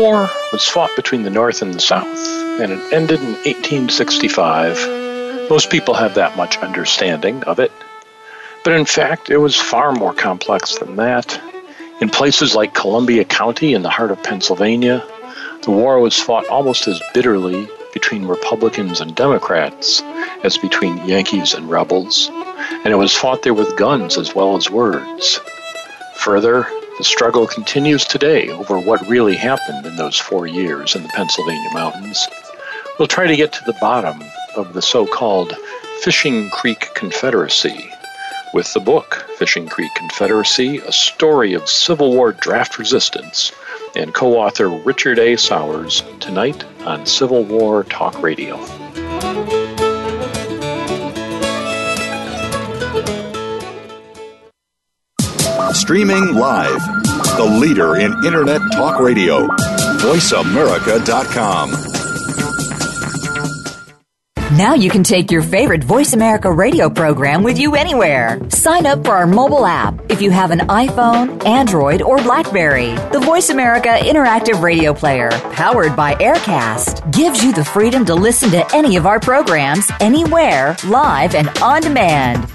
War was fought between the North and the South, and it ended in 1865. Most people have that much understanding of it, but in fact, it was far more complex than that. In places like Columbia County in the heart of Pennsylvania, the war was fought almost as bitterly between Republicans and Democrats as between Yankees and rebels and it was fought there with guns as well as words. Further, the struggle continues today over what really happened in those four years in the Pennsylvania mountains. We'll try to get to the bottom of the so called Fishing Creek Confederacy with the book Fishing Creek Confederacy A Story of Civil War Draft Resistance and co author Richard A. Sauers tonight on Civil War Talk Radio. Streaming live. The leader in Internet talk radio. VoiceAmerica.com. Now you can take your favorite Voice America radio program with you anywhere. Sign up for our mobile app if you have an iPhone, Android, or Blackberry. The Voice America Interactive Radio Player, powered by AirKast, gives you the freedom to listen to any of our programs anywhere, live and on demand.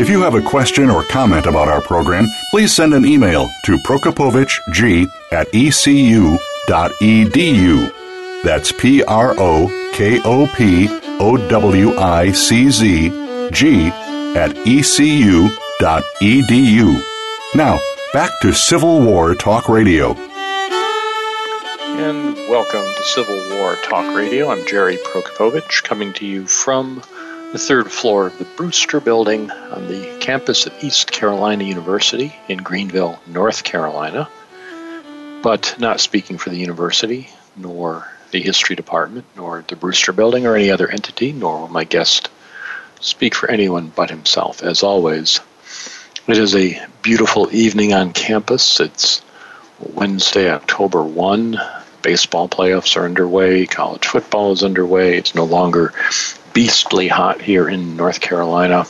If you have a question or comment about our program, please send an email to prokopowiczg at ecu.edu. That's P R O K O P O W I C Z G at ecu.edu. Now, back to Civil War Talk Radio. And welcome to Civil War Talk Radio. I'm Jerry Prokopowicz coming to you from the third floor of the Brewster Building on the campus of East Carolina University in Greenville, North Carolina. But not speaking for the university, nor the history department, nor the Brewster Building, or any other entity, nor will my guest speak for anyone but himself. As always, it is a beautiful evening on campus. It's Wednesday, October 1. Baseball playoffs are underway. College football is underway. It's no longer beastly hot here in North Carolina.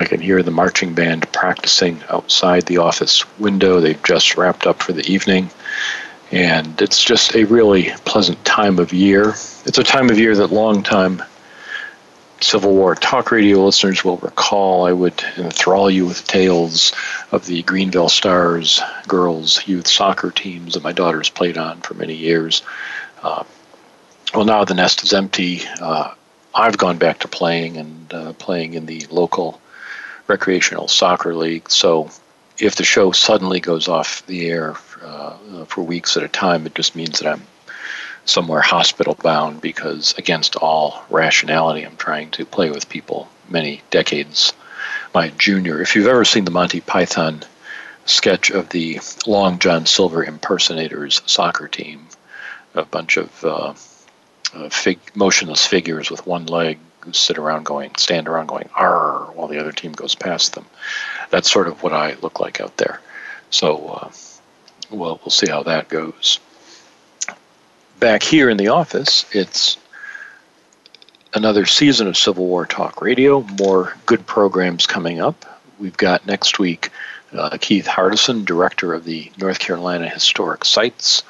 I can hear the marching band practicing outside the office window. They've just wrapped up for the evening. And it's just a really pleasant time of year. It's a time of year that long time Civil War talk radio listeners will recall, I would enthrall you with tales of the Greenville Stars girls youth soccer teams that my daughters played on for many years. Uh, well, now the nest is empty. Uh, I've gone back to playing and uh, playing in the local recreational soccer league. So if the show suddenly goes off the air uh, for weeks at a time, it just means that I'm somewhere hospital bound because, against all rationality, I'm trying to play with people many decades my junior. If you've ever seen the Monty Python sketch of the Long John Silver impersonators soccer team, a bunch of uh, fig- motionless figures with one leg sit around going, stand around going, "R," while the other team goes past them. That's sort of what I look like out there. So. Uh, well, we'll see how that goes. Back here in the office, it's another season of Civil War Talk Radio. More good programs coming up. We've got next week uh, Keith Hardison, director of the North Carolina Historic Sites.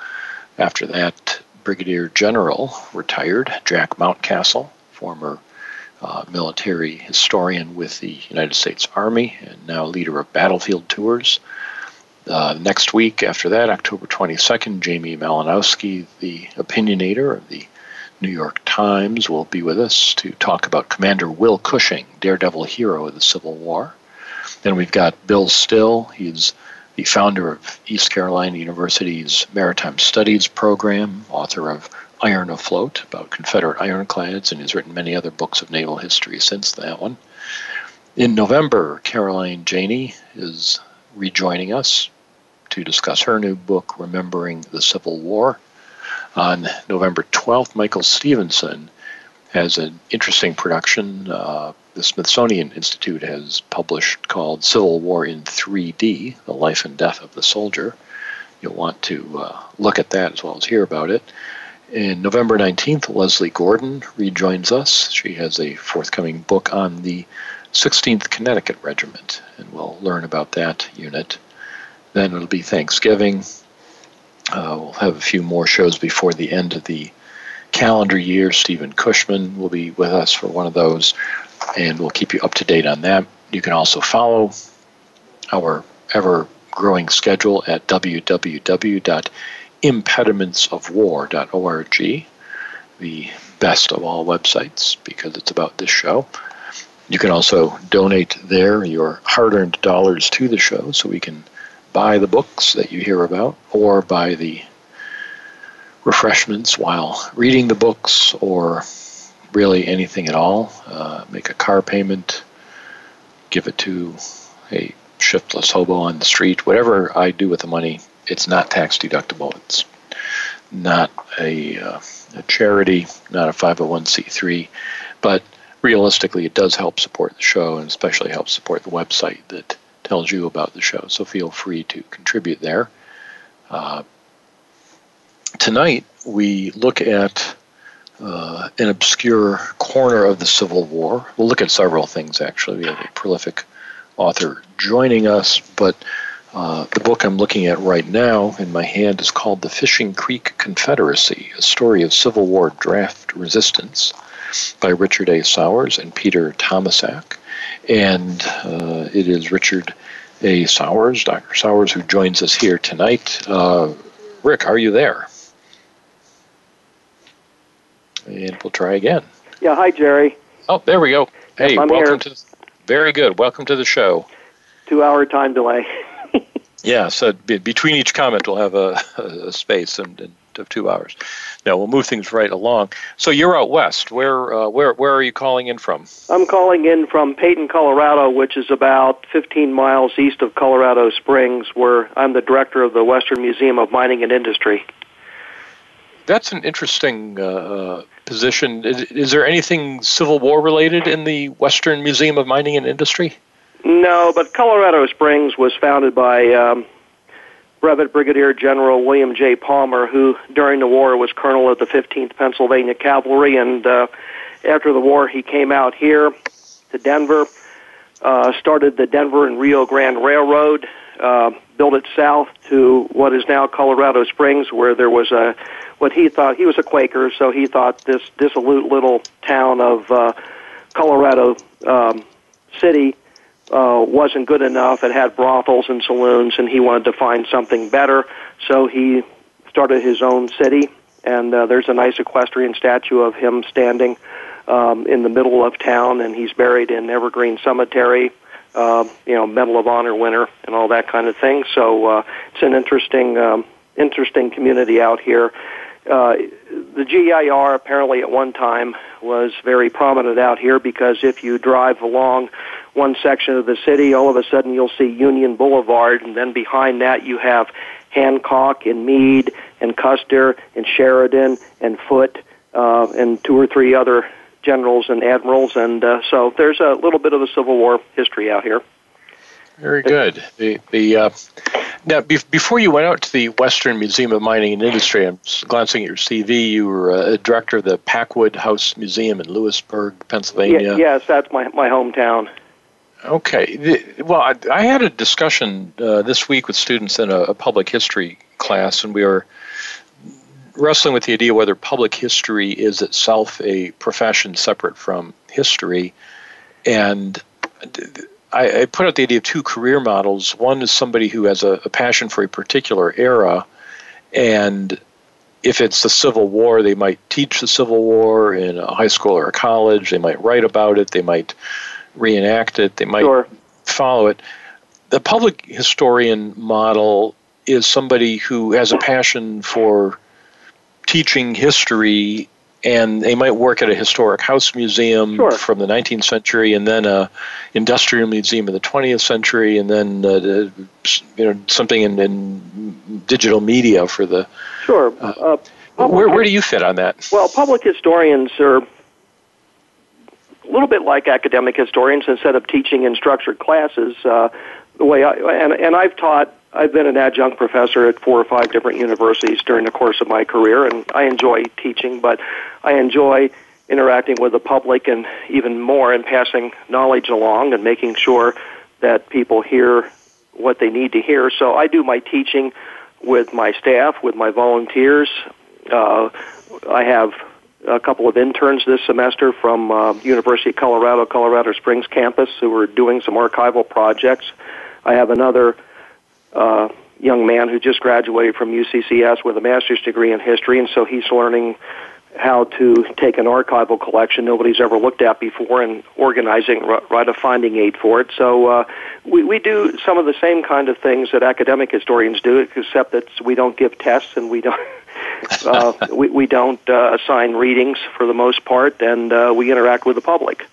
After that, Brigadier General retired Jack Mountcastle, former uh, military historian with the United States Army and now leader of battlefield tours. Uh, next week, after that, October 22nd, Jamie Malanowski, the opinionator of the New York Times, will be with us to talk about Commander Will Cushing, daredevil hero of the Civil War. Then we've got Bill Still. He's the founder of East Carolina University's Maritime Studies program, author of Iron Afloat about Confederate ironclads, and has written many other books of naval history since that one. In November, Caroline Janney is rejoining us to discuss her new book, Remembering the Civil War. On November 12th, Michael Stevenson has an interesting production uh, the Smithsonian Institute has published called Civil War in 3D The Life and Death of the Soldier. You'll want to uh, look at that as well as hear about it. In November 19th, Lesley Gordon rejoins us. She has a forthcoming book on the 16th Connecticut Regiment, and we'll learn about that unit. Then it'll be Thanksgiving. Uh, we'll have a few more shows before the end of the calendar year. Stephen Cushman will be with us for one of those and we'll keep you up to date on that. You can also follow our ever growing schedule at www.impedimentsofwar.org, the best of all websites because it's about this show. You can also donate there your hard earned dollars to the show so we can buy the books that you hear about or buy the refreshments while reading the books or really anything at all. Uh, make a car payment, give it to a shiftless hobo on the street. Whatever I do with the money, it's not tax deductible. It's not a, uh, a charity, not a 501c3, but realistically, it does help support the show and especially helps support the website that tells you about the show. So feel free to contribute there. Uh, tonight, we look at uh, an obscure corner of the Civil War. We'll look at several things, actually. We have a prolific author joining us, but uh, the book I'm looking at right now in my hand is called The Fishing Creek Confederacy A Story of Civil War Draft Resistance by Richard A. Sauers and Peter Tomasak. And uh, it is Richard A. Sauers, Dr. Sauers, who joins us here tonight. Uh, Rick, are you there? And we'll try again. Yeah, hi, Jerry. Oh, there we go. Hey, welcome here. to. Very good. Welcome to the show. Two-hour time delay. Yeah, so be, between each comment, we'll have a, a space and, and of two hours. Now we'll move things right along. So you're out west. Where uh, where where are you calling in from? I'm calling in from Peyton, Colorado, which is about 15 miles east of Colorado Springs, where I'm the director of the Western Museum of Mining and Industry. That's an interesting uh, uh, position. Is, is there anything Civil War related in the Western Museum of Mining and Industry? No, but Colorado Springs was founded by um, Brevet Brigadier General William J. Palmer, who during the war was colonel of the 15th Pennsylvania Cavalry, and uh, after the war he came out here to Denver, uh, started the Denver and Rio Grande Railroad, uh, built it south to what is now Colorado Springs, where there was a what he thought he was a Quaker, so he thought this dissolute little town of uh, Colorado um, City uh, wasn't good enough. It had brothels and saloons, and he wanted to find something better. So he started his own city, and uh, there's a nice equestrian statue of him standing um, in the middle of town, and he's buried in Evergreen Cemetery. Uh, you know, Medal of Honor winner and all that kind of thing. So uh, it's an interesting, um, interesting community out here. Uh, the GAR apparently at one time was very prominent out here because if you drive along one section of the city, all of a sudden you'll see Union Boulevard, and then behind that you have Hancock and Meade and Custer and Sheridan and Foote uh, and two or three other generals and admirals, and uh, so there's a little bit of a Civil War history out here. Very good. The the uh, Now, be- before you went out to the Western Museum of Mining and Industry, I'm glancing at your CV. You were a director of the Packwood House Museum in Lewisburg, Pennsylvania. Y- yes, that's my my hometown. Okay. The, well, I, I, had a discussion uh, this week with students in a, a, public history class, and we were wrestling with the idea whether public history is itself a profession separate from history. And I, I put out the idea of two career models. One is somebody who has a, a passion for a particular era, and if it's the Civil War, they might teach the Civil War in a high school or a college. They might write about it. They might reenact it. They might sure. follow it. The public historian model is somebody who has a passion for teaching history and they might work at a historic house museum sure. from the 19th century and then a industrial museum of the 20th century and then uh, you know something in, in, digital media for the sure. uh, uh, where, where do you fit on that? Well public historians are a little bit like academic historians. Instead of teaching in structured classes uh, the way I and, and I've taught I've been an adjunct professor at four or five different universities during the course of my career, and I enjoy teaching, but I enjoy interacting with the public and even more in passing knowledge along and making sure that people hear what they need to hear. So I do my teaching with my staff, with my volunteers. Uh, I have a couple of interns this semester from uh, University of Colorado, Colorado Springs campus, who are doing some archival projects. I have another uh, young man who just graduated from UCCS with a master's degree in history, and so he's learning how to take an archival collection nobody's ever looked at before and organizing, write a finding aid for it. So uh, we, we do some of the same kind of things that academic historians do, except that we don't give tests and we don't. uh, we, we don't uh, assign readings for the most part, and uh, we interact with the public.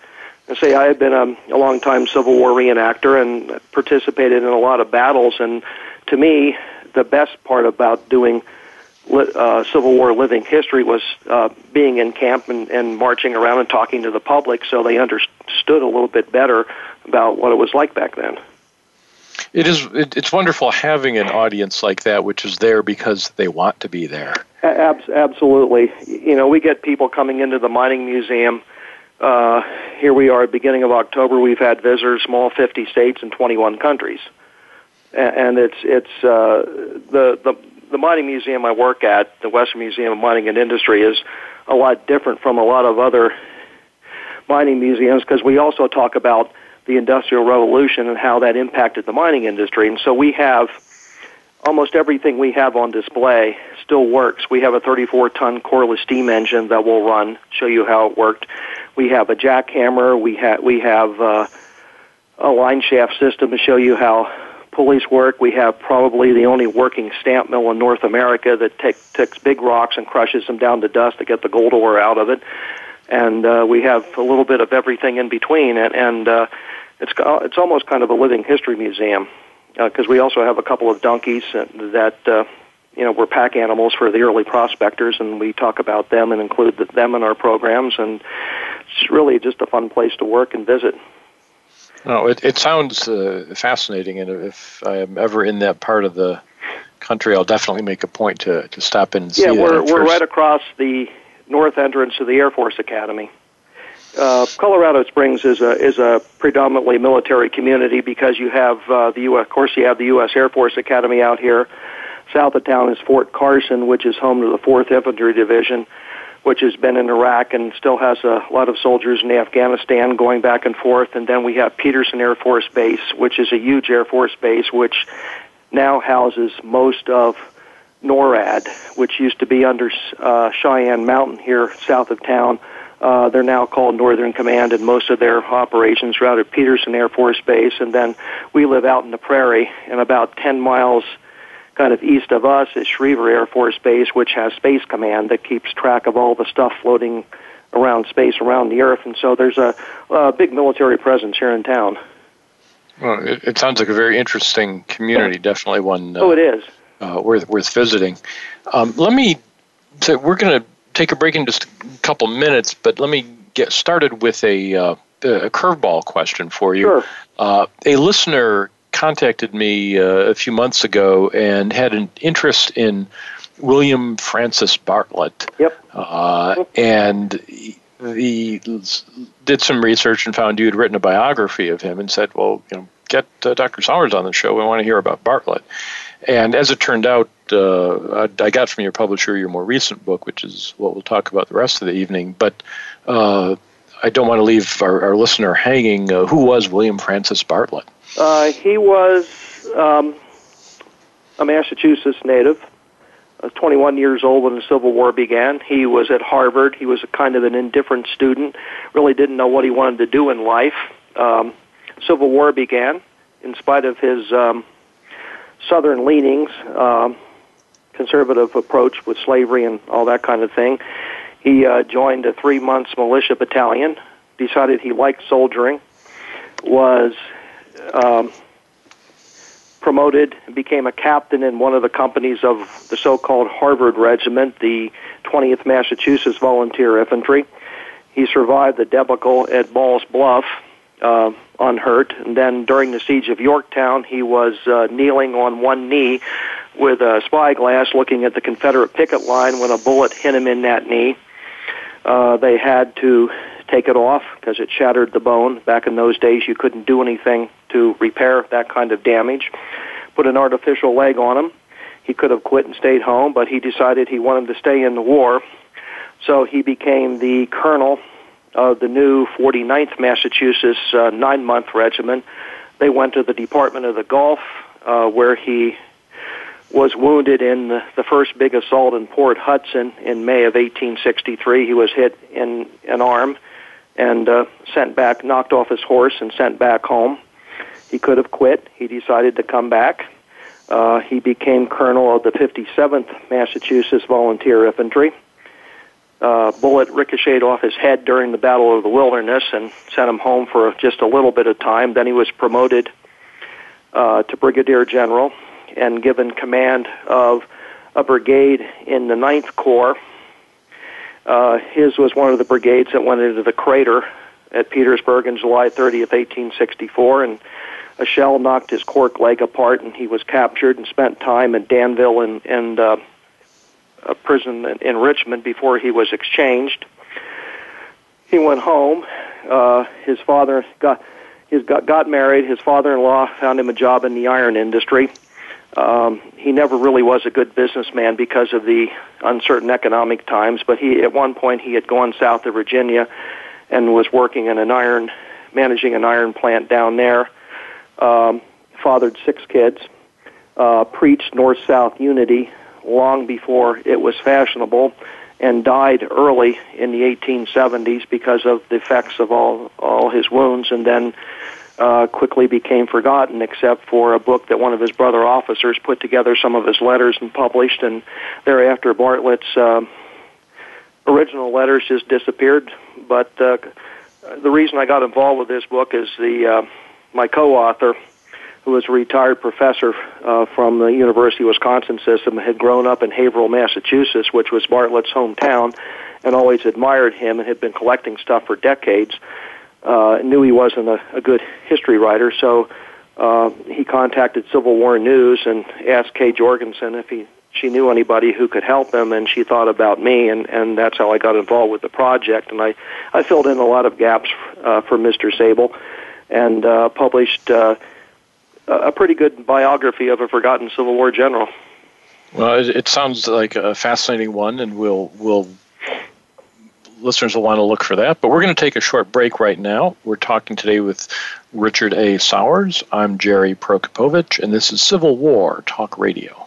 And say I have been a, a long time Civil War reenactor and participated in a lot of battles, and to me, the best part about doing uh, Civil War living history was uh, being in camp and, and marching around and talking to the public so they understood a little bit better about what it was like back then. It is. It, it's wonderful having an audience like that, which is there because they want to be there. Ab- absolutely. You know, we get people coming into the mining museum. Uh, here we are, beginning of October. We've had visitors from all 50 states and 21 countries, and, it's it's uh, the the the mining museum I work at, the Western Museum of Mining and Industry, is a lot different from a lot of other mining museums because we also talk about the Industrial Revolution and how that impacted the mining industry. And so we have almost everything we have on display still works. We have a 34 ton Corliss steam engine that will run, show you how it worked. We have a jackhammer. We have we have uh, a line shaft system to show you how pulleys work. We have probably the only working stamp mill in North America that take, takes big rocks and crushes them down to dust to get the gold ore out of it. And uh, we have a little bit of everything in between, and, and uh, it's it's almost kind of a living history museum because uh, we also have a couple of donkeys that uh, you know were pack animals for the early prospectors, and we talk about them and include them in our programs, and it's really just a fun place to work and visit. No, it, it sounds uh, fascinating, and if I am ever in that part of the country, I'll definitely make a point to, to stop in and yeah, see we're, that. we're right across the north entrance of the Air Force Academy. Uh, Colorado Springs is a is a predominantly military community because you have uh, the U.S. Of course, you have the U.S. Air Force Academy out here. South of town is Fort Carson, which is home to the Fourth Infantry Division which has been in Iraq and still has a lot of soldiers in Afghanistan going back and forth. And then we have Peterson Air Force Base, which is a huge Air Force base, which now houses most of NORAD, which used to be under uh, Cheyenne Mountain here south of town. Uh, they're now called Northern Command, and most of their operations are out at Peterson Air Force Base. And then we live out in the prairie, and about 10 miles kind of east of us is Schriever Air Force Base, which has Space Command that keeps track of all the stuff floating around space around the Earth. And so there's a, a big military presence here in town. Well, it, it sounds like a very interesting community. Definitely one. Uh, oh, it is. Uh, worth worth visiting. Um, let me. So we're going to take a break in just a couple minutes, but let me get started with a uh, a curveball question for you. Sure. Uh, a listener contacted me uh, a few months ago and had an interest in William Francis Bartlett. Yep. Uh, and he did some research and found you had written a biography of him and said, well, you know, get uh, Dr. Sauers on the show. We want to hear about Bartlett. And as it turned out, uh, I, got from your publisher your more recent book, which is what we'll talk about the rest of the evening. But uh, I don't want to leave our, our listener hanging. Uh, who was William Francis Bartlett? Uh, he was um, a Massachusetts native. Uh, 21 years old when the Civil War began. He was at Harvard. He was a kind of an indifferent student. Really didn't know what he wanted to do in life. Um, Civil War began. In spite of his um, Southern leanings, um, conservative approach with slavery and all that kind of thing, he uh, joined a three months militia battalion. Decided he liked soldiering. Was um, promoted became a captain in one of the companies of the so-called Harvard Regiment, the 20th Massachusetts Volunteer Infantry. He survived the debacle at Ball's Bluff uh, unhurt, and then during the siege of Yorktown, he was uh, kneeling on one knee with a spyglass looking at the Confederate picket line when a bullet hit him in that knee. Uh, they had to take it off because it shattered the bone. Back in those days, you couldn't do anything to repair that kind of damage. Put an artificial leg on him. He could have quit and stayed home, but he decided he wanted to stay in the war. So he became the colonel of the new 49th Massachusetts uh, nine month regiment. They went to the Department of the Gulf, uh, where he was wounded in the, first big assault in Port Hudson in May of 1863. He was hit in an arm and uh, sent back, knocked off his horse, and sent back home. He could have quit. He decided to come back. Uh, he became colonel of the 57th Massachusetts Volunteer Infantry. Uh, bullet ricocheted off his head during the Battle of the Wilderness and sent him home for just a little bit of time. Then he was promoted uh, to brigadier general and given command of a brigade in the Ninth Corps uh, his was one of the brigades that went into the crater at Petersburg on July 30th, 1864, and a shell knocked his cork leg apart, and he was captured and spent time in Danville and, and uh, a prison in, in Richmond before he was exchanged. He went home. Uh, his father got his got, got married. His father-in-law found him a job in the iron industry. Um, he never really was a good businessman because of the uncertain economic times, but he at one point he had gone south of Virginia and was working in an iron, managing an iron plant down there. Um, fathered six kids, uh, preached North-South unity long before it was fashionable, and died early in the 1870s because of the effects of all all his wounds, and then uh, quickly became forgotten, except for a book that one of his brother officers put together some of his letters and published. And thereafter, Bartlett's uh, original letters just disappeared. But uh, the reason I got involved with this book is the uh, my co-author, who was a retired professor uh, from the University of Wisconsin system, had grown up in Haverhill, Massachusetts, which was Bartlett's hometown, and always admired him and had been collecting stuff for decades uh, knew he wasn't a, a good history writer, so uh, he contacted Civil War News and asked Kay Jorgensen if he she knew anybody who could help him, and she thought about me, and and that's how I got involved with the project, and I I filled in a lot of gaps uh, for Mr. Sable, and uh, published uh, a pretty good biography of a forgotten Civil War general. Well, it, it sounds like a fascinating one, and we'll we'll listeners will want to look for that. But we're going to take a short break right now. We're talking today with Richard A. Sauers. I'm Jerry Prokopowicz, and this is Civil War Talk Radio.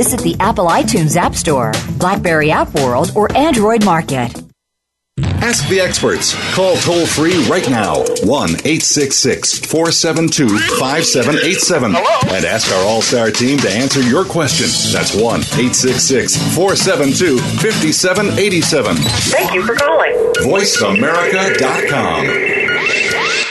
Visit the Apple iTunes App Store, Blackberry App World, or Android Market. Ask the experts. Call toll free right now 1 866 472 5787 and ask our All Star team to answer your question. That's 1 866 472 5787. Thank you for calling. VoiceAmerica.com.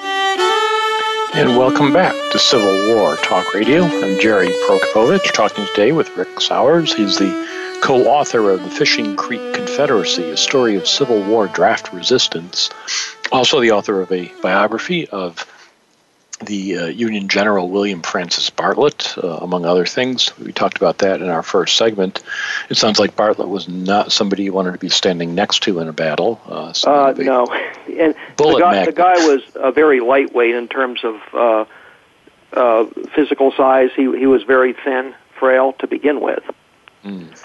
And welcome back to Civil War Talk Radio. I'm Jerry Prokopowicz, talking today with Rick Sauers. He's the co author of The Fishing Creek Confederacy, a story of Civil War draft resistance. Also, the author of a biography of the uh, Union General William Francis Bartlett, uh, among other things. We talked about that in our first segment. It sounds like Bartlett was not somebody you wanted to be standing next to in a battle. Uh, uh no, and the guy, the guy, was a very lightweight in terms of uh, uh, physical size. He he was very thin, frail to begin with. Mm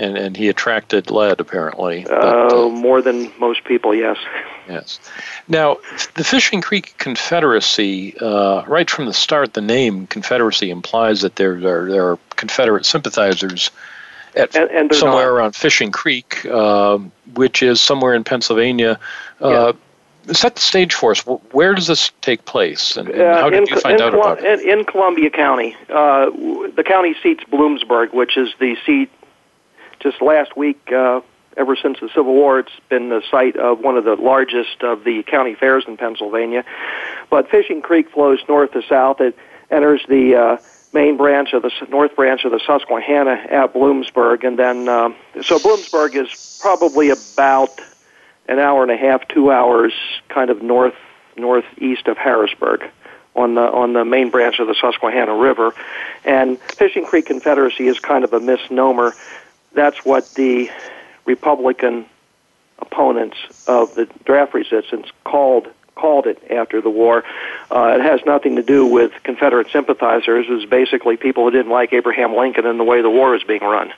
and and he attracted lead apparently. But, uh, more than most people, yes. Yes. Now, the Fishing Creek Confederacy, uh, right from the start, the name Confederacy implies that there are there are Confederate sympathizers at and, and somewhere not. around Fishing Creek, uh, which is somewhere in Pennsylvania. Uh, yeah. Set the stage for us. Where does this take place, and, and how did in, you find out about it? In, in Columbia County, uh, the county seat's Bloomsburg, which is the seat just last week, uh, ever since the Civil War, it's been the site of one of the largest of the county fairs in Pennsylvania. But Fishing Creek flows north to south. It enters the uh, main branch of the north branch of the Susquehanna at Bloomsburg, and then uh, so Bloomsburg is probably about an hour and a half, two hours, kind of north northeast of Harrisburg on the on the main branch of the Susquehanna River, and Fishing Creek Confederacy is kind of a misnomer that's what the Republican opponents of the draft resistance called called it after the war. Uh, it has nothing to do with Confederate sympathizers. It was basically people who didn't like Abraham Lincoln and the way the war was being run.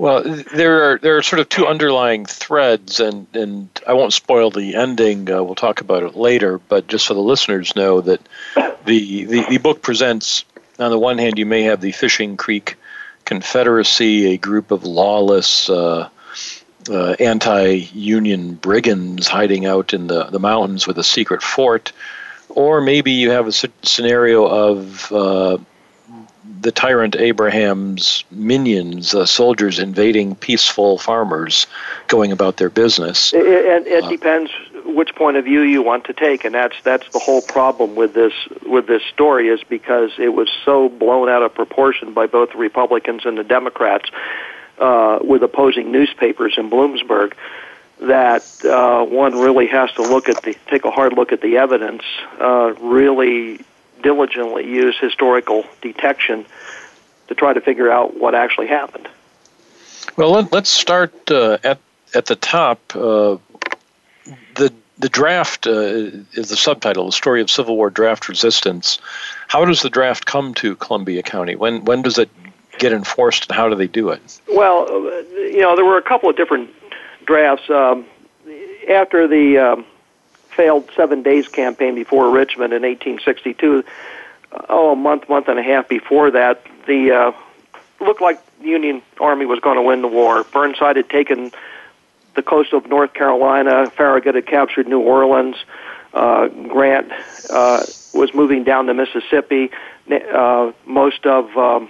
Well, there are there are sort of two underlying threads, and, and I won't spoil the ending. Uh, we'll talk about it later, but just so the listeners know that the, the, the book presents, on the one hand, you may have the Fishing Creek Confederacy, a group of lawless, uh, uh, anti-union brigands hiding out in the, the mountains with a secret fort, or maybe you have a scenario of uh, the tyrant Abraham's minions, uh, soldiers invading peaceful farmers, going about their business. It, it, it uh, depends which point of view you want to take, and that's that's the whole problem with this with this story is because it was so blown out of proportion by both the Republicans and the Democrats uh, with opposing newspapers in Bloomsburg that uh, one really has to look at the take a hard look at the evidence, uh, really diligently use historical detection to try to figure out what actually happened. Well, let, us start uh, at at the top. Uh, the the draft uh, is the subtitle, the story of Civil War draft resistance. How does the draft come to Columbia County? When when does it get enforced, and how do they do it? Well, uh, you know, there were a couple of different drafts. Um, after the um, failed Seven Days campaign before Richmond in 1862, uh, oh, a month, month and a half before that, the uh, looked like the Union Army was going to win the war. Burnside had taken the coast of North Carolina. Farragut had captured New Orleans. Uh, Grant uh, was moving down the Mississippi. Uh, most of um,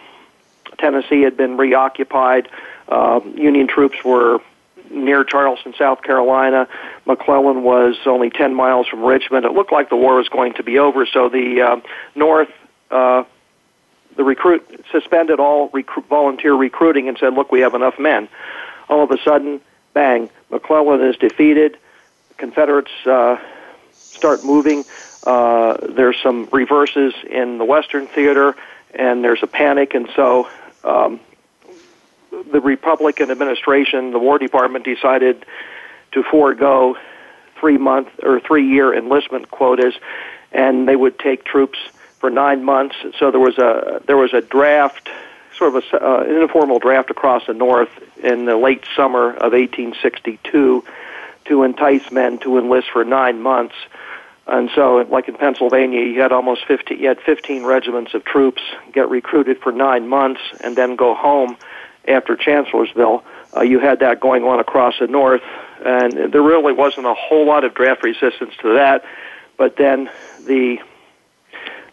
Tennessee had been reoccupied. Uh, Union troops were near Charleston, South Carolina. McClellan was only 10 miles from Richmond. It looked like the war was going to be over, so the uh, North, uh, the recruit suspended all recruit, volunteer recruiting and said, "Look, we have enough men." All of a sudden, bang! McClellan is defeated. Confederates uh, start moving. Uh, there's some reverses in the Western theater, and there's a panic, and so um, the Republican administration, the War Department, decided to forego three month or three year enlistment quotas, and they would take troops for nine months. So there was a there was a draft, sort of a, uh, an informal draft across the North in the late summer of 1862 to entice men to enlist for nine months. And so, like in Pennsylvania, you had almost 50, you had 15 regiments of troops get recruited for nine months and then go home after Chancellorsville. Uh, you had that going on across the north, and there really wasn't a whole lot of draft resistance to that. But then the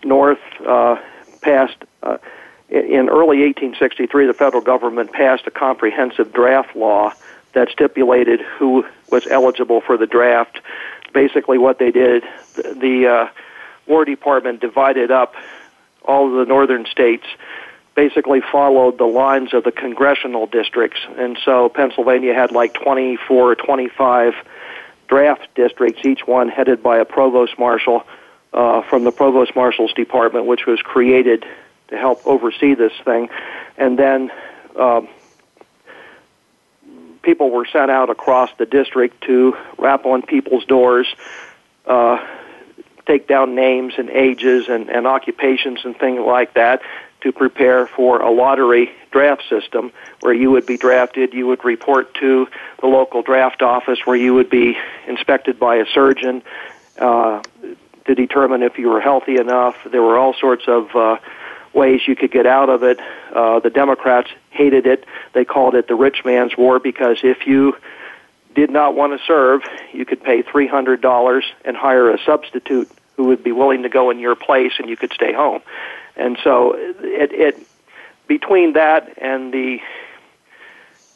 North uh, passed. Uh, in early 1863, the federal government passed a comprehensive draft law that stipulated who was eligible for the draft basically what they did. The, the uh, War Department divided up all of the northern states, basically followed the lines of the congressional districts, and so Pennsylvania had like 24 or 25 draft districts, each one headed by a provost marshal uh, from the provost marshal's department, which was created to help oversee this thing, and then. Um, people were sent out across the district to rap on people's doors, uh, take down names and ages and, and occupations and things like that to prepare for a lottery draft system where you would be drafted, you would report to the local draft office where you would be inspected by a surgeon uh, to determine if you were healthy enough. There were all sorts of uh, ways you could get out of it. Uh, the Democrats hated it. They called it the rich man's war because if you did not want to serve, you could pay $300 and hire a substitute who would be willing to go in your place and you could stay home. And so it, it between that and the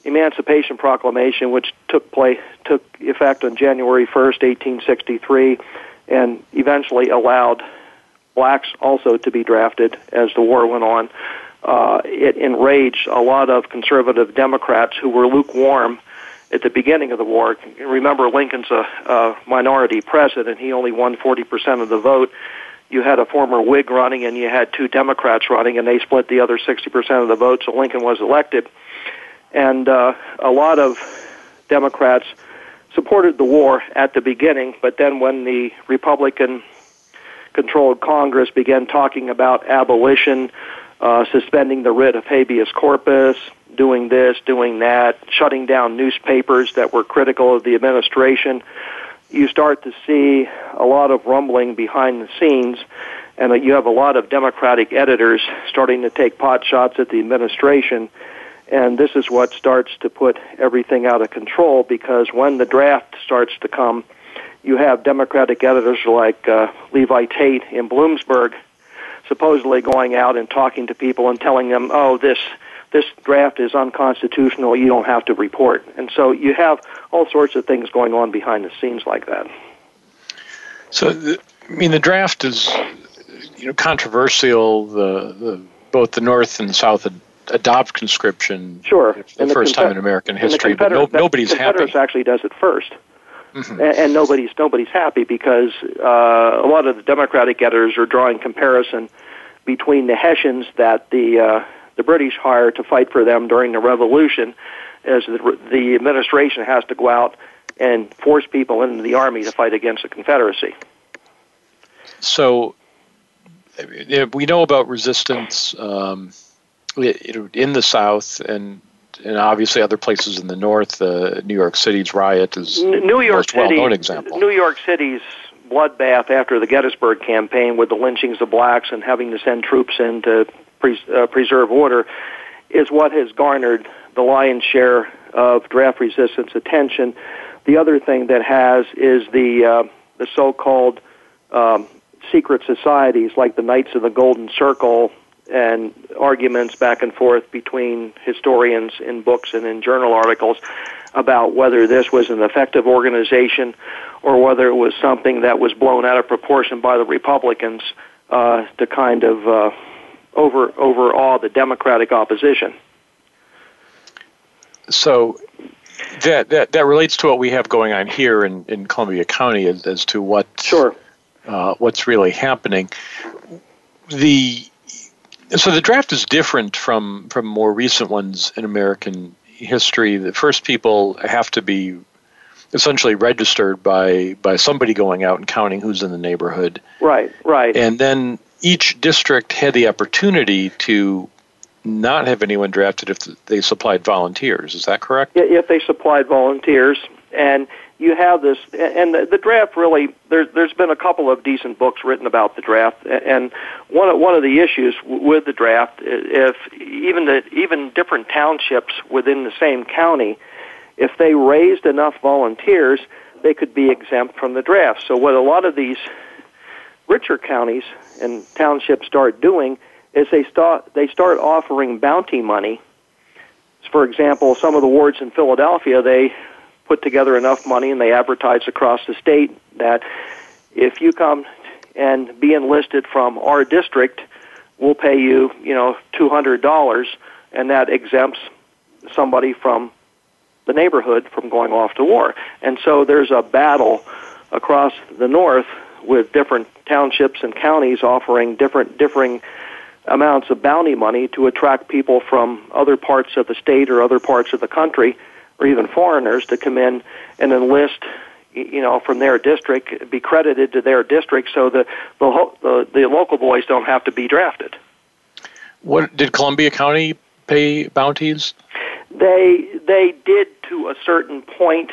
Emancipation Proclamation, which took place took effect on January 1st, 1863, and eventually allowed blacks also to be drafted as the war went on. Uh, it enraged a lot of conservative Democrats who were lukewarm at the beginning of the war. Remember, Lincoln's a, a minority president; he only won 40 percent of the vote. You had a former Whig running, and you had two Democrats running, and they split the other 60 percent of the vote. So Lincoln was elected, and uh, a lot of Democrats supported the war at the beginning. But then, when the Republican controlled Congress began talking about abolition, uh, suspending the writ of habeas corpus, doing this, doing that, shutting down newspapers that were critical of the administration. You start to see a lot of rumbling behind the scenes, and that you have a lot of Democratic editors starting to take pot shots at the administration. And this is what starts to put everything out of control because when the draft starts to come, you have Democratic editors like uh, Levi Tate in Bloomsburg supposedly going out and talking to people and telling them, "Oh, this this draft is unconstitutional. You don't have to report." And so you have all sorts of things going on behind the scenes like that. So, the, I mean, the draft is you know controversial. The, the both the North and the South adopt conscription. Sure, for the, the first time in American history, but no, nobody's happy. actually does it 1st Mm-hmm. And, and nobody's nobody's happy because uh, a lot of the Democratic editors are drawing comparison between the Hessians that the uh, the British hired to fight for them during the Revolution, as the, the administration has to go out and force people into the army to fight against the Confederacy. So we know about resistance um, in the South and and obviously other places in the North. Uh, New York City's riot is New York most City, well-known example. New York City's bloodbath after the Gettysburg campaign with the lynchings of blacks and having to send troops in to pre- uh, preserve order is what has garnered the lion's share of draft resistance attention. The other thing that has is the uh, the so-called um, secret societies like the Knights of the Golden Circle and arguments back and forth between historians in books and in journal articles about whether this was an effective organization or whether it was something that was blown out of proportion by the Republicans uh, to kind of uh, over overawe the Democratic opposition. So that, that that relates to what we have going on here in, in Columbia County as, as to what sure. uh, what's really happening. The so the draft is different from from more recent ones in American history. The first people have to be essentially registered by by somebody going out and counting who's in the neighborhood. Right, right. And then each district had the opportunity to not have anyone drafted if they supplied volunteers. Is that correct? If they supplied volunteers, and you have this, and the, the draft really there's there's been a couple of decent books written about the draft, and one of, one of the issues with the draft, if even the even different townships within the same county, if they raised enough volunteers, they could be exempt from the draft. So what a lot of these richer counties and townships start doing is they start they start offering bounty money. For example, some of the wards in Philadelphia they put together enough money and they advertise across the state that if you come and be enlisted from our district, we'll pay you, you know, two hundred dollars, and that exempts somebody from the neighborhood from going off to war. And so there's a battle across the north with different townships and counties offering different differing amounts of bounty money to attract people from other parts of the state or other parts of the country or even foreigners to come in and enlist you know from their district be credited to their district so the the the, the local boys don't have to be drafted. What did Columbia County pay bounties? They they did to a certain point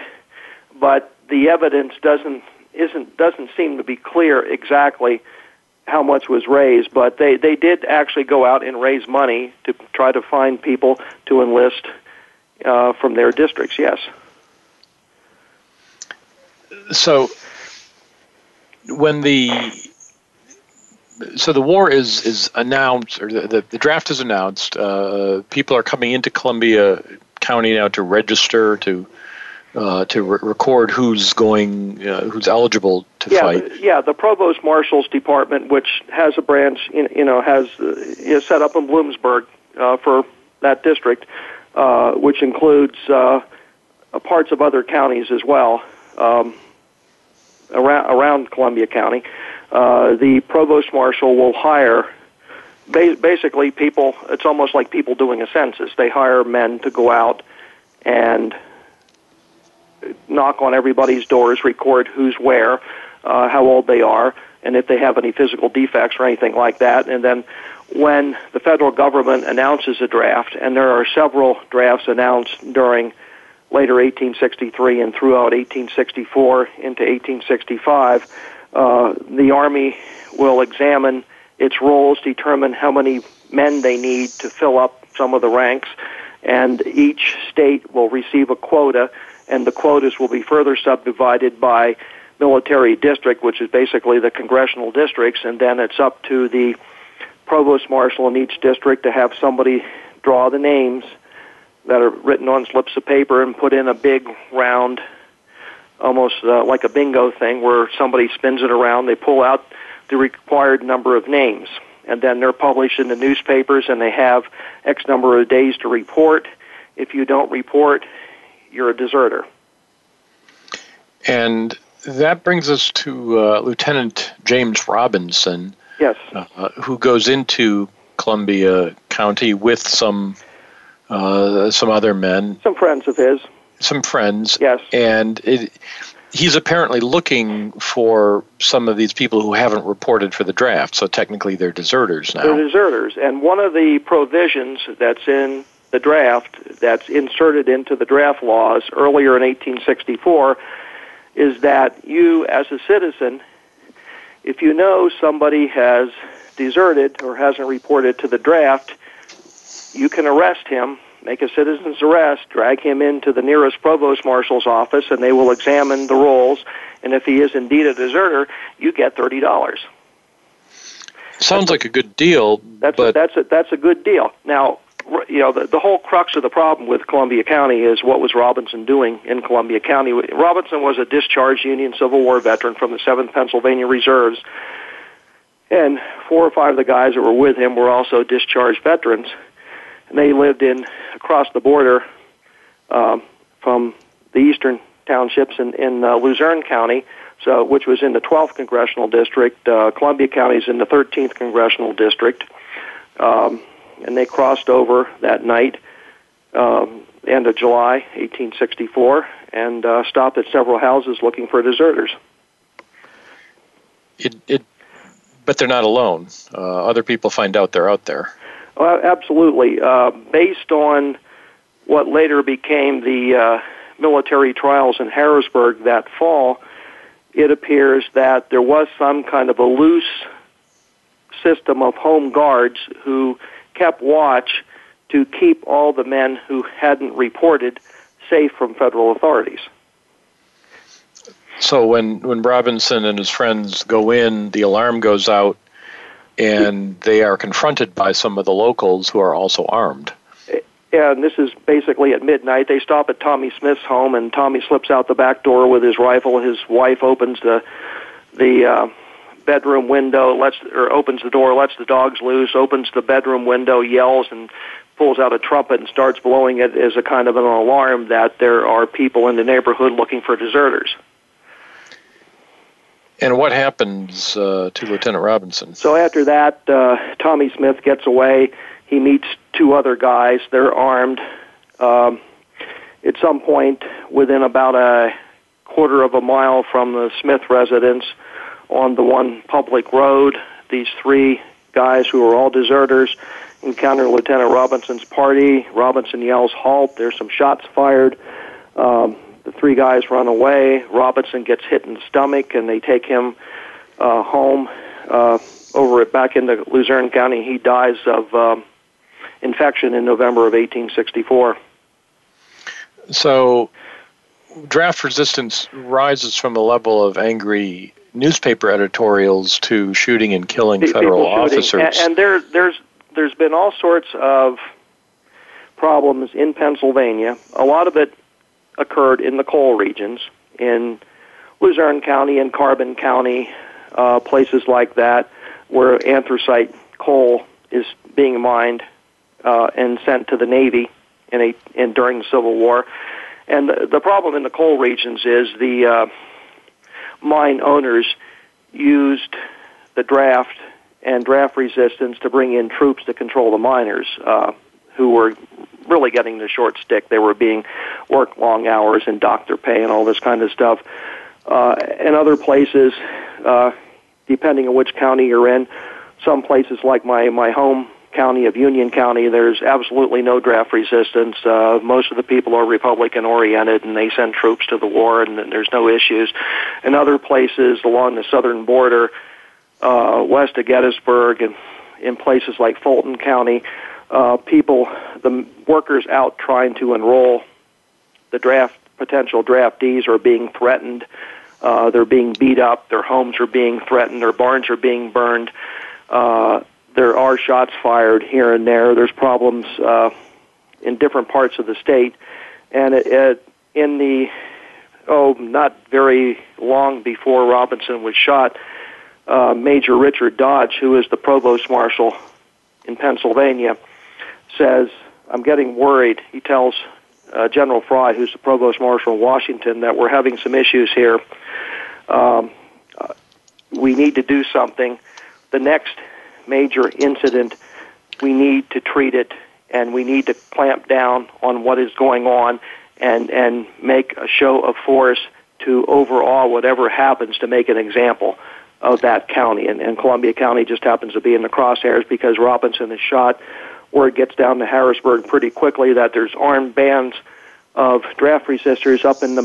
but the evidence doesn't isn't doesn't seem to be clear exactly how much was raised, but they they did actually go out and raise money to try to find people to enlist uh, from their districts. Yes. So when the so the war is is announced or the, the, the draft is announced uh, people are coming into columbia county now to register to uh, to re- record who's going, uh, who's eligible to yeah, fight. Yeah, the provost marshal's department, which has a branch, in, you know, has uh, is set up in Bloomsburg uh, for that district, uh, which includes uh, parts of other counties as well um, around around Columbia County. Uh, the provost marshal will hire basically people. It's almost like people doing a census. They hire men to go out and knock on everybody's doors, record who's where, uh, how old they are, and if they have any physical defects or anything like that. And then when the federal government announces a draft, and there are several drafts announced during later 1863 and throughout 1864 into 1865, uh, the Army will examine its rolls, determine how many men they need to fill up some of the ranks, and each state will receive a quota and the quotas will be further subdivided by military district, which is basically the congressional districts, and then it's up to the provost marshal in each district to have somebody draw the names that are written on slips of paper and put in a big round, almost uh, like a bingo thing, where somebody spins it around. They pull out the required number of names, and then they're published in the newspapers, and they have X number of days to report. If you don't report, you're a deserter. And that brings us to uh, Lieutenant James Robinson. Yes. Uh, who goes into Columbia County with some uh, some other men. Some friends of his. some friends. Yes. And it, he's apparently looking for some of these people who haven't reported for the draft. So technically, they're deserters now. They're deserters, and one of the provisions that's in the draft that's inserted into the draft laws earlier in 1864 is that you, as a citizen, if you know somebody has deserted or hasn't reported to the draft, you can arrest him, make a citizen's arrest, drag him into the nearest provost marshal's office, and they will examine the rolls. And if he is indeed a deserter, you get thirty dollars. Sounds like a good deal, That's but a, that's a, that's a good deal. Now, you know, the, the whole crux of the problem with Columbia County is what was Robinson doing in Columbia County. Robinson was a discharged Union Civil War veteran from the 7th Pennsylvania Reserves, and four or five of the guys that were with him were also discharged veterans, and they lived in across the border um, from the eastern townships in, in uh, Luzerne County, so which was in the 12th congressional district. Uh, Columbia County is in the 13th congressional district, um, and they crossed over that night, um, end of July 1864, and uh, stopped at several houses looking for deserters. it, it but they're not alone. Uh, other people find out they're out there. Well, absolutely. Uh, based on what later became the uh, military trials in Harrisburg that fall, it appears that there was some kind of a loose system of home guards who kept watch to keep all the men who hadn't reported safe from federal authorities. So when when Robinson and his friends go in, the alarm goes out, and they are confronted by some of the locals who are also armed. and this is basically at midnight. They stop at Tommy Smith's home, and Tommy slips out the back door with his rifle. His wife opens the the uh, bedroom window, lets or opens the door, lets the dogs loose, opens the bedroom window, yells, and pulls out a trumpet and starts blowing it as a kind of an alarm that there are people in the neighborhood looking for deserters. And what happens uh, to Lieutenant Robinson? So after that, uh, Tommy Smith gets away. He meets two other guys. They're armed. Um, at some point, within about a quarter of a mile from the Smith residence, on the one public road, these three guys who are all deserters encounter Lieutenant Robinson's party. Robinson yells, "Halt!" There's some shots fired. Um, the three guys run away. Robinson gets hit in the stomach, and they take him uh, home. Uh, over it back into Luzerne County, he dies of um, infection in November of 1864. So, draft resistance rises from the level of angry newspaper editorials to shooting and killing Pe- federal shooting. officers. And, and there, there's there's been all sorts of problems in Pennsylvania. A lot of it occurred in the coal regions in Luzerne County and Carbon County, uh, places like that, where anthracite coal is being mined uh, and sent to the Navy in a in during the Civil War. And the, the problem in the coal regions is the uh, mine owners used the draft and draft resistance to bring in troops to control the miners, uh, who were really getting the short stick. They were being worked long hours and doctor pay and all this kind of stuff. Uh, and other places, uh, depending on which county you're in, some places like my my home county of Union County, there's absolutely no draft resistance. Uh, most of the people are Republican oriented, and they send troops to the war, and there's no issues. In other places along the southern border, uh, west of Gettysburg, and in places like Fulton County, uh, people, the workers out trying to enroll the draft potential draftees are being threatened. Uh, they're being beat up. Their homes are being threatened. Their barns are being burned. Uh, there are shots fired here and there. There's problems uh, in different parts of the state, and it, it, in the oh, not very long before Robinson was shot, uh, Major Richard Dodge, who is the provost marshal in Pennsylvania, says, "I'm getting worried." He tells uh, General Fry, who's the provost marshal in Washington, that we're having some issues here. Um, uh, we need to do something. The next major incident, we need to treat it, and we need to clamp down on what is going on and and make a show of force to overawe whatever happens to make an example of that county. And, and Columbia County just happens to be in the crosshairs because Robinson is shot. Word gets down to Harrisburg pretty quickly that there's armed bands of draft resisters up in the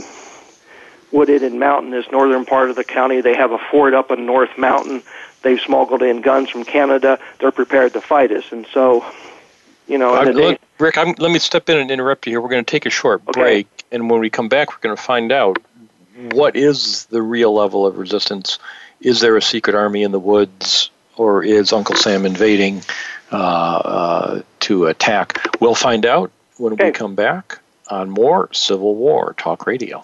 wooded and mountainous northern part of the county. They have a fort up in North Mountain. They've smuggled in guns from Canada. They're prepared to fight us. And so, you know, uh, look, Rick, I'm, let me step in and interrupt you here. We're going to take a short okay. break, and when we come back, we're going to find out what is the real level of resistance. Is there a secret army in the woods, or is Uncle Sam invading uh, uh, to attack? We'll find out when okay. we come back on more Civil War Talk Radio.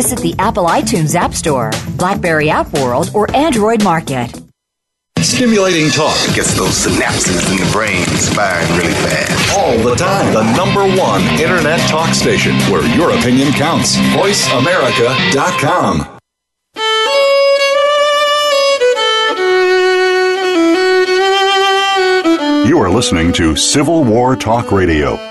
Visit the Apple iTunes App Store, Blackberry App World, or Android Market. Stimulating talk gets those synapses in the brain firing really fast. All the time. The number one internet talk station where your opinion counts. VoiceAmerica.com. You are listening to Civil War Talk Radio.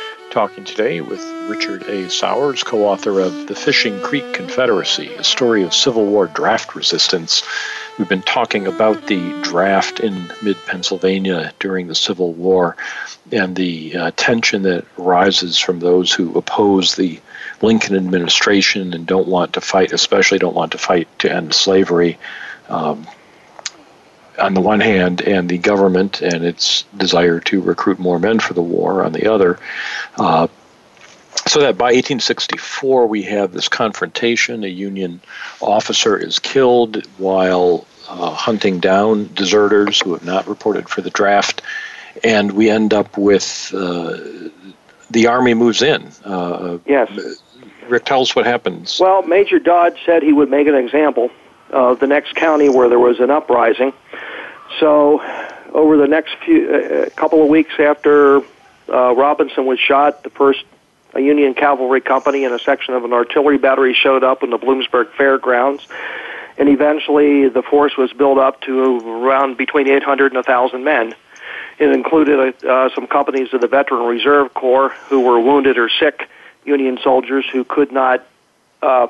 talking today with Richard A. Sauers, co author of The Fishing Creek Confederacy, a story of Civil War draft resistance. We've been talking about the draft in mid Pennsylvania during the Civil War and the uh, tension that arises from those who oppose the Lincoln administration and don't want to fight, especially don't want to fight to end slavery. Um, on the one hand, and the government and its desire to recruit more men for the war on the other. Uh, so that by 1864, we have this confrontation. A Union officer is killed while uh, hunting down deserters who have not reported for the draft. And we end up with uh, the Army moves in. Uh, yes. Rick, tell us what happens. Well, Major Dodge said he would make an example of the next county where there was an uprising. So, over the next few uh, couple of weeks after uh, Robinson was shot, the first a Union cavalry company and a section of an artillery battery showed up in the Bloomsburg Fairgrounds, and eventually the force was built up to around between 800 and 1,000 men. It included uh, some companies of the Veteran Reserve Corps who were wounded or sick Union soldiers who could not uh,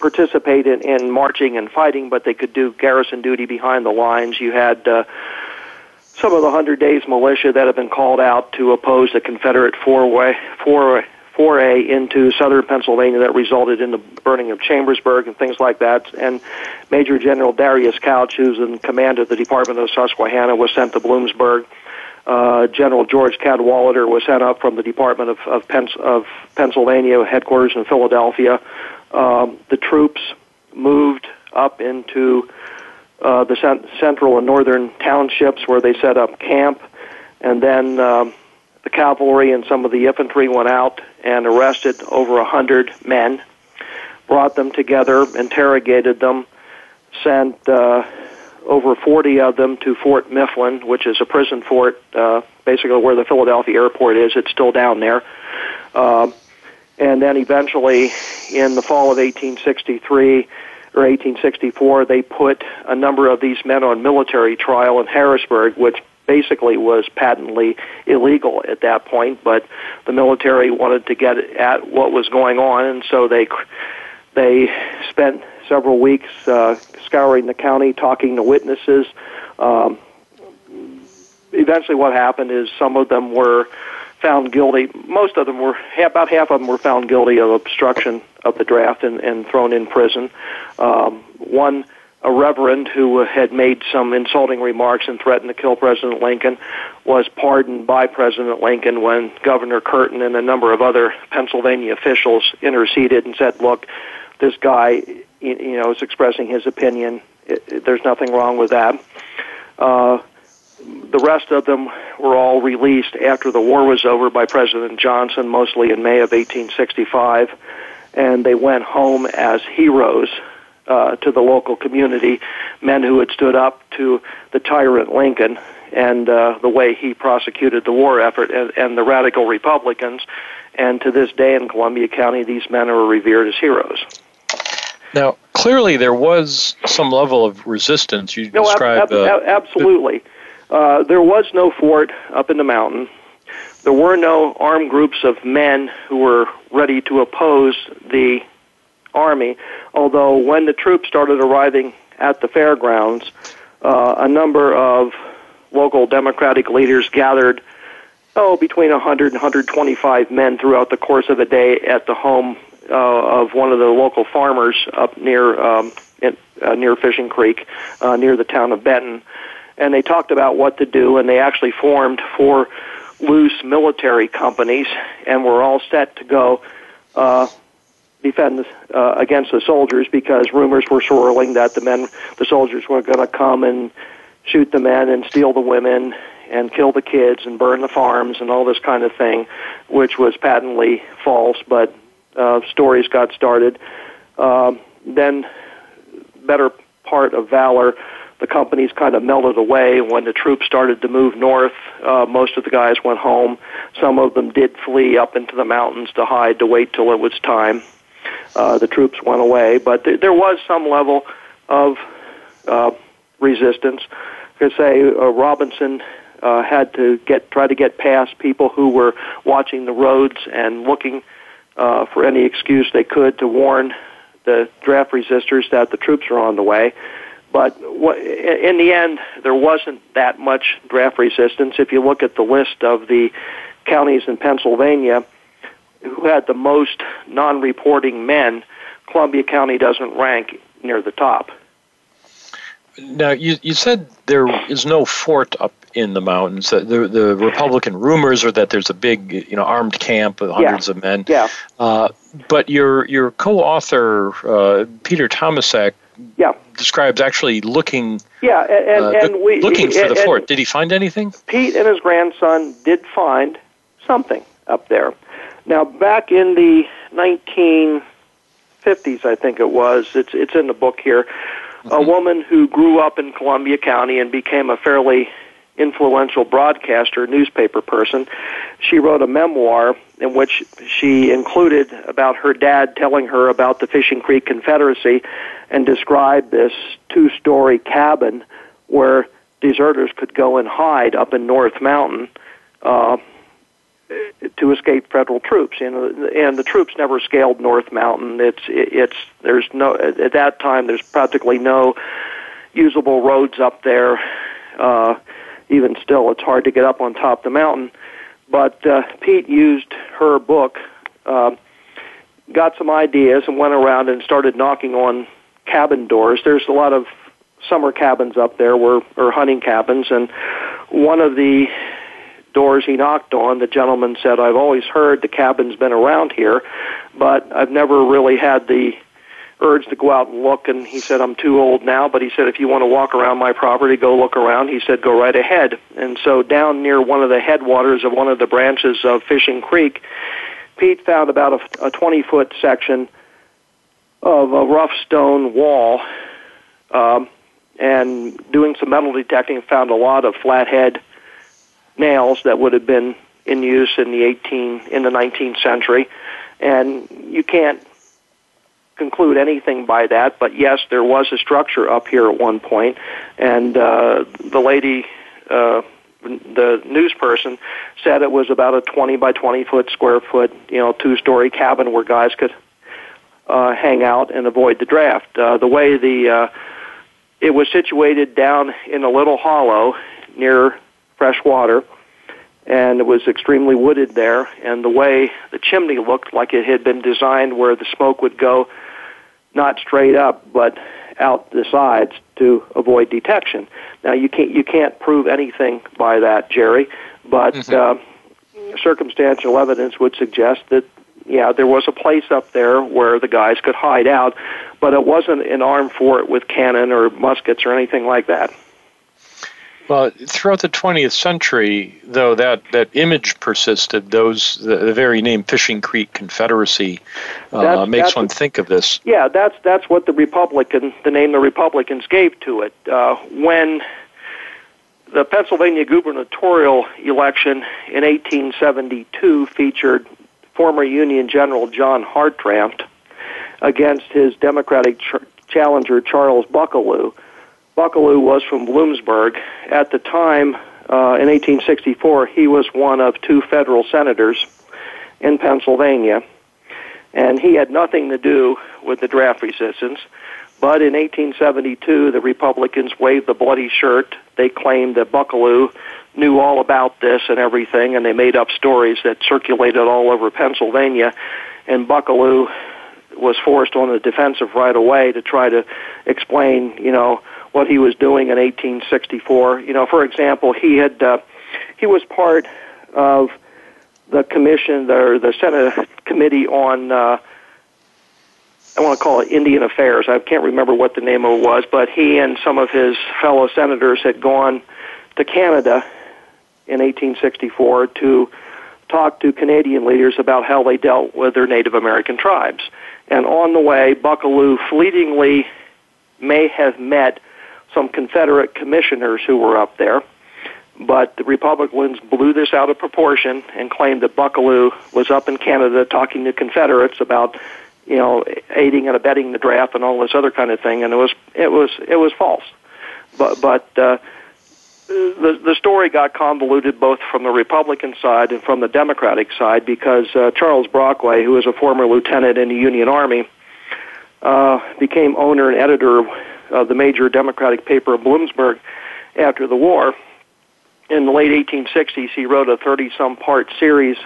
participate in, in marching and fighting, but they could do garrison duty behind the lines. You had uh, some of the Hundred Days militia that have been called out to oppose the Confederate four-way four foray into southern Pennsylvania that resulted in the burning of Chambersburg and things like that. And Major General Darius Couch, who's in command of the Department of Susquehanna, was sent to Bloomsburg. Uh, General George Cadwalader was sent up from the Department of, of, Pens- of Pennsylvania headquarters in Philadelphia um, the troops moved up into uh, the cent- central and northern townships where they set up camp, and then um, the cavalry and some of the infantry went out and arrested over a hundred men, brought them together, interrogated them, sent uh, over 40 of them to Fort Mifflin, which is a prison fort, uh, basically where the Philadelphia airport is. It's still down there. Uh, and then eventually, in the fall of 1863 or 1864, they put a number of these men on military trial in Harrisburg, which basically was patently illegal at that point. But the military wanted to get at what was going on, and so they they spent several weeks uh, scouring the county, talking to witnesses. Um, eventually, what happened is some of them were found guilty. Most of them were about half of them were found guilty of obstruction of the draft and, and thrown in prison. Um, one, a reverend who had made some insulting remarks and threatened to kill President Lincoln, was pardoned by President Lincoln when Governor Curtin and a number of other Pennsylvania officials interceded and said, "Look, this guy, you know, is expressing his opinion. It, it, there's nothing wrong with that." Uh, the rest of them were all released after the war was over by President Johnson, mostly in May of 1865, and they went home as heroes uh, to the local community, men who had stood up to the tyrant Lincoln and uh, the way he prosecuted the war effort, and, and the radical Republicans. And to this day in Columbia County, these men are revered as heroes. Now, clearly, there was some level of resistance. You no, described. Ab- ab- absolutely. Uh, there was no fort up in the mountain. There were no armed groups of men who were ready to oppose the army, although when the troops started arriving at the fairgrounds, uh, a number of local Democratic leaders gathered, oh, between 100 and 125 men throughout the course of a day at the home uh, of one of the local farmers up near um, in, uh, near Fishing Creek, uh, near the town of Benton and they talked about what to do, and they actually formed four loose military companies, and were all set to go uh, defend uh, against the soldiers because rumors were swirling that the men, the soldiers, were going to come and shoot the men and steal the women and kill the kids and burn the farms and all this kind of thing, which was patently false. But uh, stories got started. Um, then, better part of valor the companies kind of melted away when the troops started to move north. Uh, most of the guys went home. Some of them did flee up into the mountains to hide to wait till it was time. Uh, the troops went away, but th- there was some level of uh, resistance. I could say uh, Robinson uh, had to get try to get past people who were watching the roads and looking uh, for any excuse they could to warn the draft resisters that the troops were on the way. But in the end, there wasn't that much draft resistance. If you look at the list of the counties in Pennsylvania who had the most non-reporting men, Columbia County doesn't rank near the top. Now, you, you said there is no fort up in the mountains. The, the Republican rumors are that there's a big, you know, armed camp with hundreds yeah. of men. Yeah. Uh, but your your co-author uh, Peter Tomasak yeah. describes actually looking. Yeah, and, and, uh, and we looking for the fort. Did he find anything? Pete and his grandson did find something up there. Now, back in the 1950s, I think it was. It's it's in the book here. Mm-hmm. A woman who grew up in Columbia County and became a fairly influential broadcaster, newspaper person. She wrote a memoir in which she included about her dad telling her about the Fishing Creek Confederacy and described this two story cabin where deserters could go and hide up in North Mountain. Uh, to escape federal troops, know, and the troops never scaled North Mountain. It's it's there's no at that time there's practically no usable roads up there. Uh, even still, it's hard to get up on top of the mountain. But uh, Pete used her book, uh, got some ideas, and went around and started knocking on cabin doors. There's a lot of summer cabins up there, where, or hunting cabins, and one of the doors he knocked on, the gentleman said, I've always heard the cabin's been around here, but I've never really had the urged to go out and look, and he said, I'm too old now, but he said, if you want to walk around my property, go look around. He said, go right ahead. And so down near one of the headwaters of one of the branches of Fishing Creek, Pete found about a, a 20 foot section of a rough stone wall, um, and doing some metal detecting, found a lot of flathead nails that would have been in use in the 18 in the 19th century, and you can't conclude anything by that. But yes, there was a structure up here at one point, and uh, the lady. Uh, the news person said it was about a 20 by 20 foot square foot, you know, two story cabin where guys could uh, hang out and avoid the draft. Uh, the way the uh, it was situated down in a little hollow near fresh water, and it was extremely wooded there. And the way the chimney looked like it had been designed where the smoke would go not straight up, but out the sides to avoid detection. Now you can't you can't prove anything by that, Jerry, but mm-hmm. uh, circumstantial evidence would suggest that yeah, there was a place up there where the guys could hide out, but it wasn't an armed fort with cannon or muskets or anything like that. Well, throughout the 20th century, though, that, that image persisted. Those the, the very name Fishing Creek Confederacy uh, that's, makes that's one think of this. Yeah, that's that's what the Republican, the name the Republicans gave to it. Uh, when the Pennsylvania gubernatorial election in 1872 featured former Union General John Hartranft against his Democratic ch- challenger Charles Buckalew. Buckalew was from Bloomsburg. At the time, uh, in 1864, he was one of two federal senators in Pennsylvania, and he had nothing to do with the draft resistance. But in 1872, the Republicans waved the bloody shirt. They claimed that Buckalew knew all about this and everything, and they made up stories that circulated all over Pennsylvania. And Buckalew was forced on the defensive right away to try to explain, you know, what he was doing in 1864. You know, for example, he had uh, he was part of the commission or the Senate committee on. Uh, I want to call it Indian Affairs. I can't remember what the name of it was, but he and some of his fellow senators had gone to Canada in 1864 to talk to Canadian leaders about how they dealt with their Native American tribes. And on the way, Buckalew fleetingly may have met some Confederate commissioners who were up there, but the Republicans blew this out of proportion and claimed that Buckalew was up in Canada talking to Confederates about, you know, aiding and abetting the draft and all this other kind of thing, and it was it was it was false. But but uh, the the story got convoluted both from the Republican side and from the Democratic side because uh, Charles Brockway, who was a former lieutenant in the Union Army, uh, became owner and editor of the major Democratic paper of Bloomsburg after the war. In the late 1860s, he wrote a 30 some part series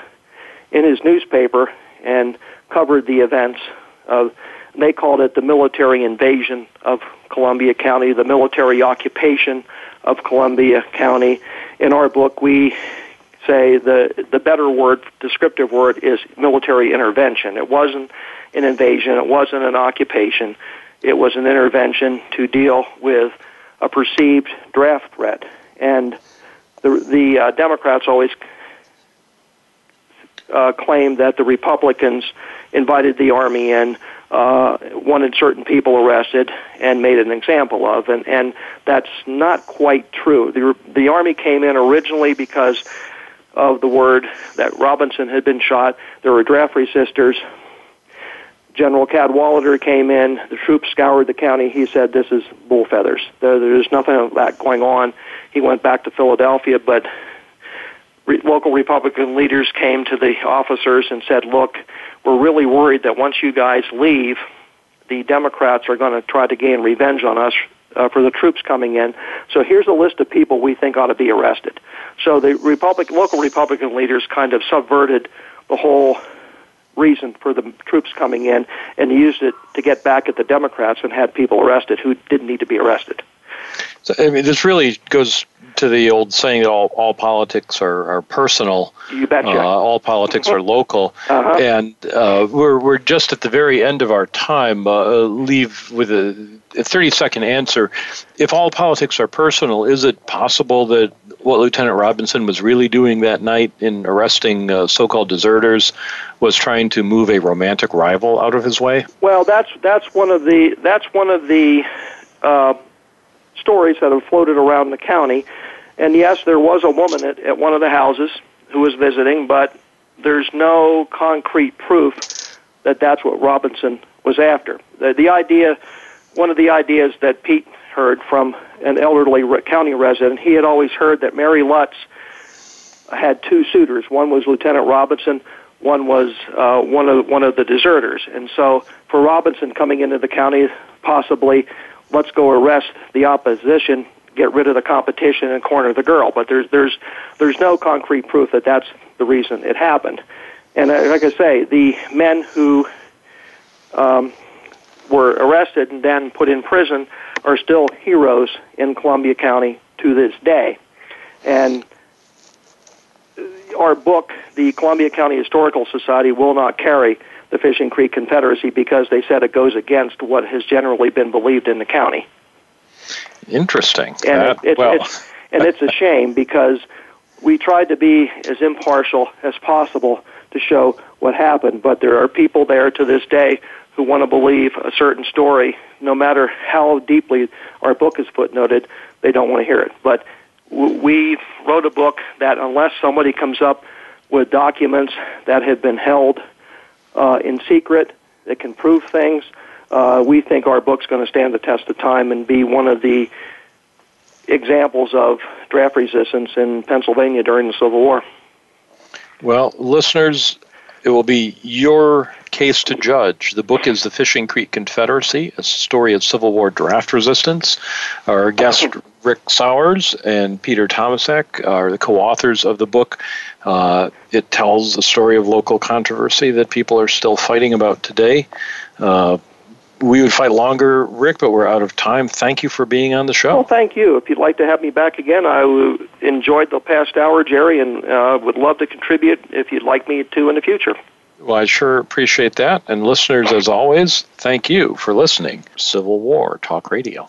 in his newspaper and covered the events of, they called it the military invasion of Columbia County, the military occupation of Columbia County. In our book, we say the the better word, descriptive word, is military intervention. It wasn't an invasion. It wasn't an occupation. It was an intervention to deal with a perceived draft threat. And the the uh, Democrats always uh, claimed that the Republicans invited the army in uh, wanted certain people arrested and made an example of, and and that's not quite true. The the army came in originally because of the word that Robinson had been shot. There were draft resisters. General Cadwalader came in. The troops scoured the county. He said, "This is bull feathers. There, there's nothing of that going on." He went back to Philadelphia, but re- local Republican leaders came to the officers and said, "Look, we're really worried that once you guys leave, the Democrats are going to try to gain revenge on us uh, for the troops coming in. So here's a list of people we think ought to be arrested. So the Republic, local Republican leaders kind of subverted the whole reason for the troops coming in and used it to get back at the Democrats and had people arrested who didn't need to be arrested. So, I mean, this really goes to the old saying that all, all politics are, are personal. You betcha. Uh, all politics are local. Uh-huh. And uh, we're, we're just at the very end of our time. Uh, leave with a, a 30 second answer. If all politics are personal, is it possible that what Lieutenant Robinson was really doing that night in arresting uh, so called deserters was trying to move a romantic rival out of his way? Well, that's, that's one of the, that's one of the uh, stories that have floated around the county. And yes, there was a woman at, at one of the houses who was visiting, but there's no concrete proof that that's what Robinson was after. The, the idea, one of the ideas that Pete heard from an elderly county resident, he had always heard that Mary Lutz had two suitors. One was Lieutenant Robinson, one was uh, one of one of the deserters. And so, for Robinson coming into the county, possibly let's go arrest the opposition, get rid of the competition, and corner the girl. But there's there's there's no concrete proof that that's the reason it happened. And uh, like I say, the men who um, were arrested and then put in prison are still heroes in Columbia County to this day. And our book, the Columbia County Historical Society, will not carry the Fishing Creek Confederacy because they said it goes against what has generally been believed in the county. Interesting. And uh, it, it, well. it's and it's a shame because we tried to be as impartial as possible to show what happened, but there are people there to this day who want to believe a certain story, no matter how deeply our book is footnoted, they don't want to hear it. But we wrote a book that unless somebody comes up with documents that have been held uh, in secret that can prove things. Uh, we think our book's going to stand the test of time and be one of the examples of draft resistance in Pennsylvania during the Civil War. Well, listeners, it will be your case to judge. The book is The Fishing Creek Confederacy, a story of Civil War draft resistance. Our guest, Rick Sauers and Peter Tomasak, are the co authors of the book. Uh, it tells the story of local controversy that people are still fighting about today. Uh, we would fight longer, Rick, but we're out of time. Thank you for being on the show. Well, thank you. If you'd like to have me back again, I enjoyed the past hour, Jerry, and uh, would love to contribute if you'd like me to in the future. Well, I sure appreciate that. And listeners, as always, thank you for listening. Civil War Talk Radio.